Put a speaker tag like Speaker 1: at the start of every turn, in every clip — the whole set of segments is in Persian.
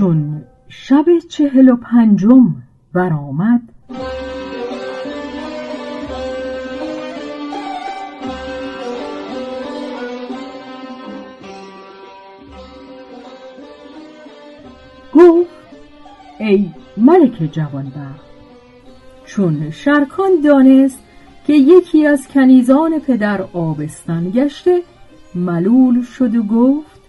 Speaker 1: چون شب چهل و پنجم برآمد. گفت ای ملک جوانبخت چون شرکان دانست که یکی از کنیزان پدر آبستن گشته ملول شد و گفت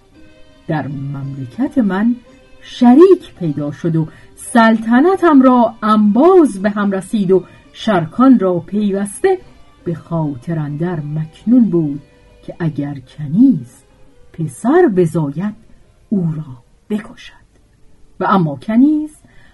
Speaker 1: در مملکت من شریک پیدا شد و سلطنتم را انباز به هم رسید و شرکان را پیوسته به خاطر اندر مکنون بود که اگر کنیز پسر بزاید او را بکشد. و اما کنیز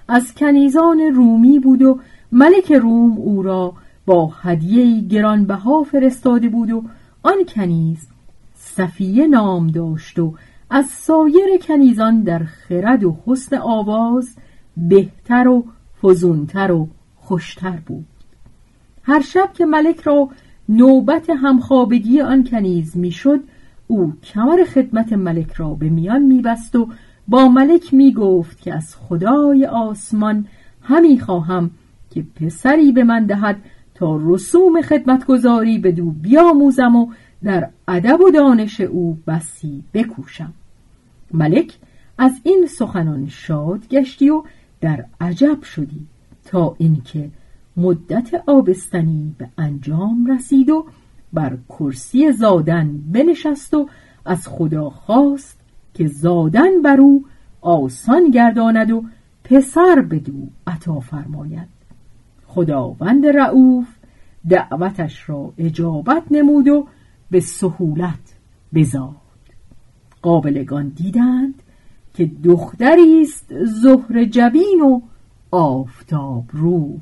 Speaker 1: از کنیزان رومی بود و ملک روم او را با هدیه گرانبها فرستاده بود و آن کنیز صفیه نام داشت و از سایر کنیزان در خرد و حسن آواز بهتر و فزونتر و خوشتر بود. هر شب که ملک را نوبت همخوابگی آن کنیز می‌شد او کمر خدمت ملک را به میان میبست و با ملک می‌گفت که از خدای آسمان همی خواهم که پسری به من دهد تا رسوم خدمتگذاری به دو بیاموزم و در ادب و دانش او بسی بکوشم. ملک از این سخنان شاد گشتی و در عجب شدی تا اینکه مدت آبستنی به انجام رسید و بر کرسی زادن بنشست و از خدا خواست که زادن بر او آسان گرداند و پسر بدو عطا فرماید. خداوند رعوف دعوتش را اجابت نمود و به سهولت بزاد. قابلگان دیدند که دختری است زهر جبین و آفتاب روی.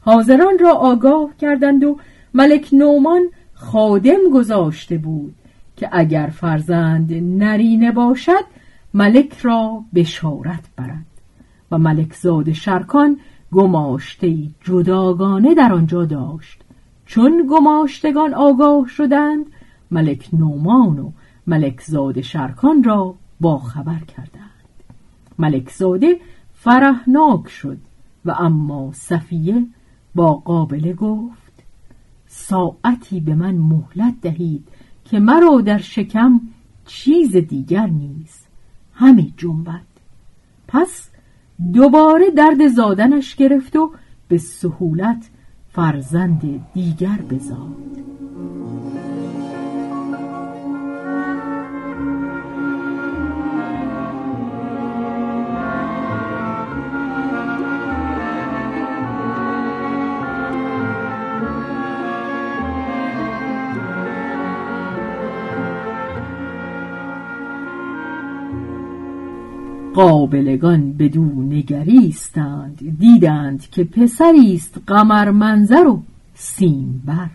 Speaker 1: حاضران را آگاه کردند و ملک نومان خادم گذاشته بود که اگر فرزند نرینه باشد ملک را بشارت برد و ملک زاد شرکان گماشته جداگانه در آنجا داشت. چون گماشتگان آگاه شدند ملک نومان و ملک زاده شرکان را با خبر کردند. ملک زاده فرهناک شد و اما صفیه با قابله گفت ساعتی به من مهلت دهید که مرا در شکم چیز دیگر نیست همی جنبد پس دوباره درد زادنش گرفت و به سهولت فرزند دیگر بزاد. قابلگان بدو نگریستند. دیدند که پسری است قمر منظر و سیم بر.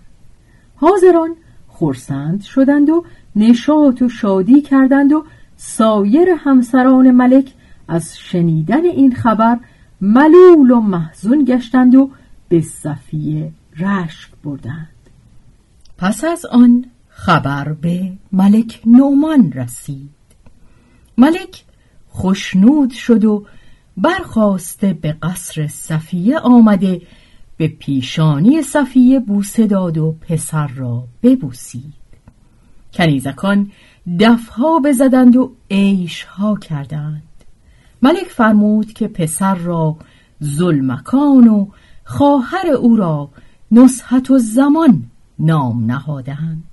Speaker 1: حاضران خرسند شدند و نشاط و شادی کردند و سایر همسران ملک از شنیدن این خبر ملول و محزون گشتند و به صفیه رشک بردند. پس از آن خبر به ملک نومان رسید. ملک خشنود شد و برخواسته به قصر صفیه آمده به پیشانی صفیه بوسه داد و پسر را ببوسید. کنیزکان دفها بزدند و عیشها کردند. ملک فرمود که پسر را ظلمکان و خواهر او را نصحت و زمان نام نهادند.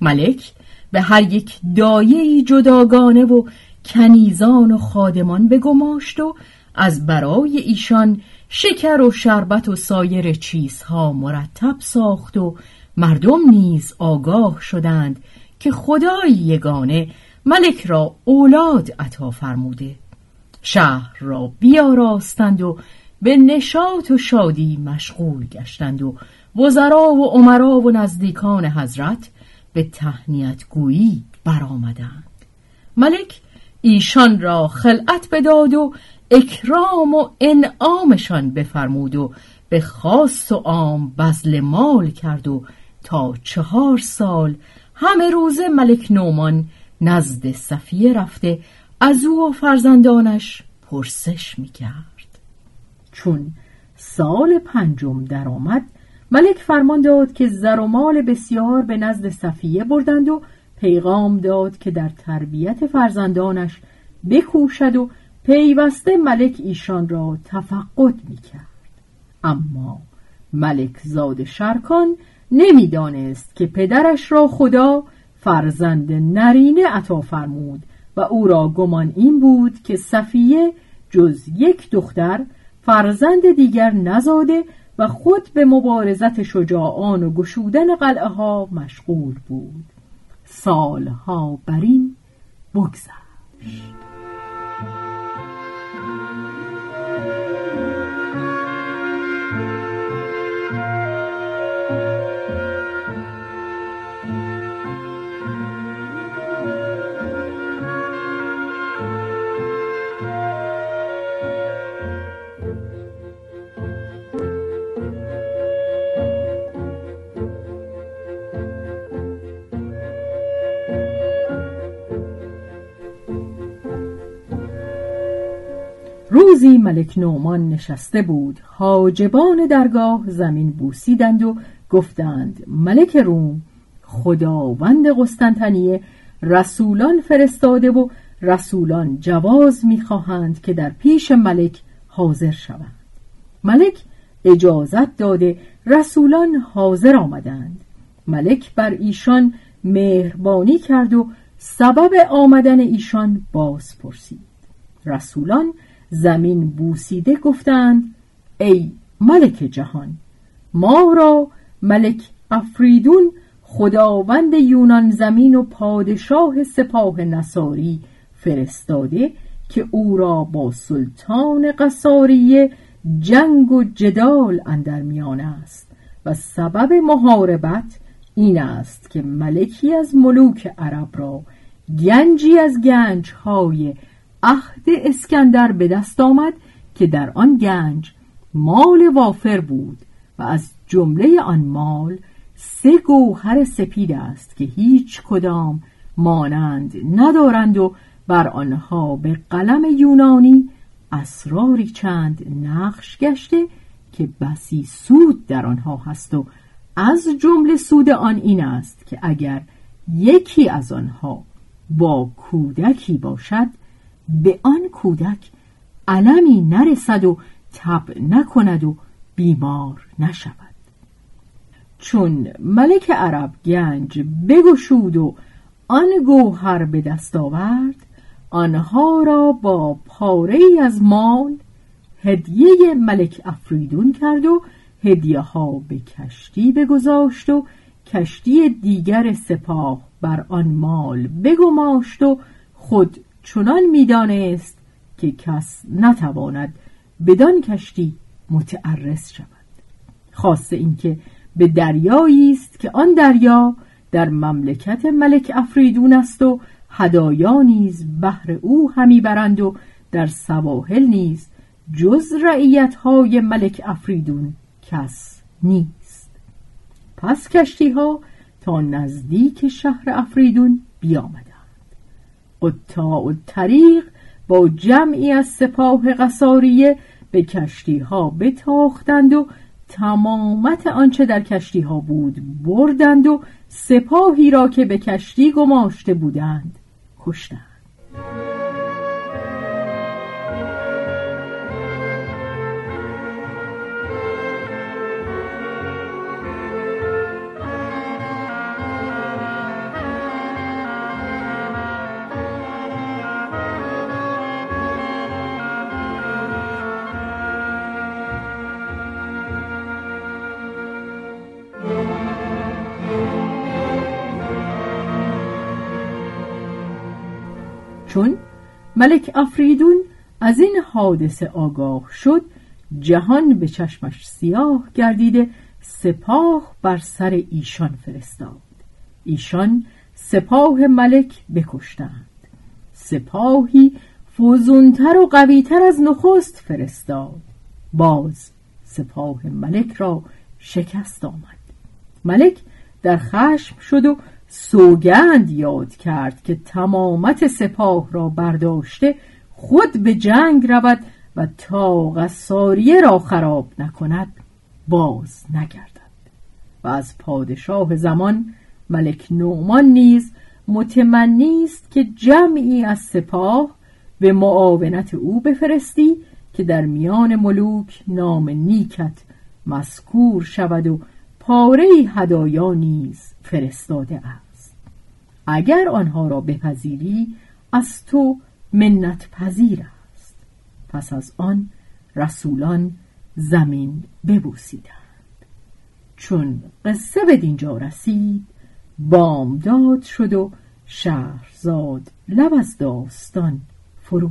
Speaker 1: ملک به هر یک دایه جداگانه و کنیزان و خادمان بگماشت و از برای ایشان شکر و شربت و سایر چیزها مرتب ساخت و مردم نیز آگاه شدند که خدای یگانه ملک را اولاد عطا فرموده. شهر را بیاراستند و به نشاط و شادی مشغول گشتند و وزرا و عمرا و نزدیکان حضرت به تهنیت گویی برآمدند. ملک ایشان را خلعت بداد و اکرام و انعامشان بفرمود و به خاص و عام بزل مال کرد و تا چهار سال همه روز ملک نومان نزد صفیه رفته از او و فرزندانش پرسش می‌کرد. چون سال پنجم درآمد ملک فرمان داد که زر و مال بسیار به نزد صفیه بردند و پیغام داد که در تربیت فرزندانش بکوشد و پیوسته ملک ایشان را تفقد می‌کرد. اما ملک زاد شرکان نمی‌دانست که پدرش را خدا فرزند نرینه عطا فرمود و او را گمان این بود که صفیه جز یک دختر فرزند دیگر نزاده و خود به مبارزت شجاعان و گشودن قلعه ها مشغول بود. سالها بر این بگذشت روزی ملک نومان نشسته بود. حاجبان درگاه زمین بوسیدند و گفتند ملک روم خداوند قسطنطنیه رسولان فرستاده و رسولان جواز می‌خواهند که در پیش ملک حاضر شوند. ملک اجازت داده رسولان حاضر آمدند. ملک بر ایشان مهربانی کرد و سبب آمدن ایشان باز پرسید رسولان زمین بوسیده گفتند ای ملک جهان ما را ملک افریدون خداوند یونان زمین و پادشاه سپاه نصاری فرستاده که او را با سلطان قصاریه جنگ و جدال اندر میان است. و سبب محاربت این است که ملکی از ملوک عرب را گنجی از گنجهای عهد اسکندر به دست آمد که در آن گنج مال وافر بود و از جمله آن مال سه گوهر سپید است که هیچ کدام مانند ندارند و بر آنها به قلم یونانی اسراری چند نقش گشته که بسی سود در آنها هست و از جمله سود آن این است که اگر یکی از آنها با کودکی باشد به آن کودک علمی نرسد و تب نکند و بیمار نشود. چون ملک عرب گنج بگشود و آن گوهر به دست آورد آنها را با پاره از مال هدیه ملک افریدون کرد و هدیه ها به کشتی بگذاشت و کشتی دیگر سپاه بر آن مال بگماشت و خود چنان می‌دانست که کس نتواند بدان کشتی متعرض شود. خاصه اینکه به دریایی است که آن دریا در مملکت ملک افریدون است و هدایا نیز بهر او همی برند و در سواحل نیز جز رعیت های ملک افریدون کس نیست. پس کشتی ها تا نزدیک شهر افریدون بیامد قطاع و طریق با جمعی از سپاه قصاریه به کشتی ها بتاختند و تمامت آنچه در کشتی ها بود بردند و سپاهی را که به کشتی گماشته بودند کشتند. چون ملک افریدون از این حادثه آگاه شد جهان به چشمش سیاه گردیده سپاه بر سر ایشان فرستاد. ایشان سپاه ملک بکشتند. سپاهی فوزونتر و قویتر از نخست فرستاد. باز سپاه ملک را شکست آمد. ملک در خشم شد و سوگند یاد کرد که تمامت سپاه را برداشته خود به جنگ رود و تا قصاریه را خراب نکند باز نگردد. و از پادشاه زمان ملک نومان نیز متمنی است که جمعی از سپاه به معاونت او بفرستی که در میان ملوک نام نیکت مذکور شود و پاره هدایا نیز فرستاده است. اگر آنها را بپذیری از تو منت پذیر است. پس از آن رسولان زمین ببوسیدند. چون قصه به دینجا رسید بامداد شد و شهرزاد لب از داستان فرو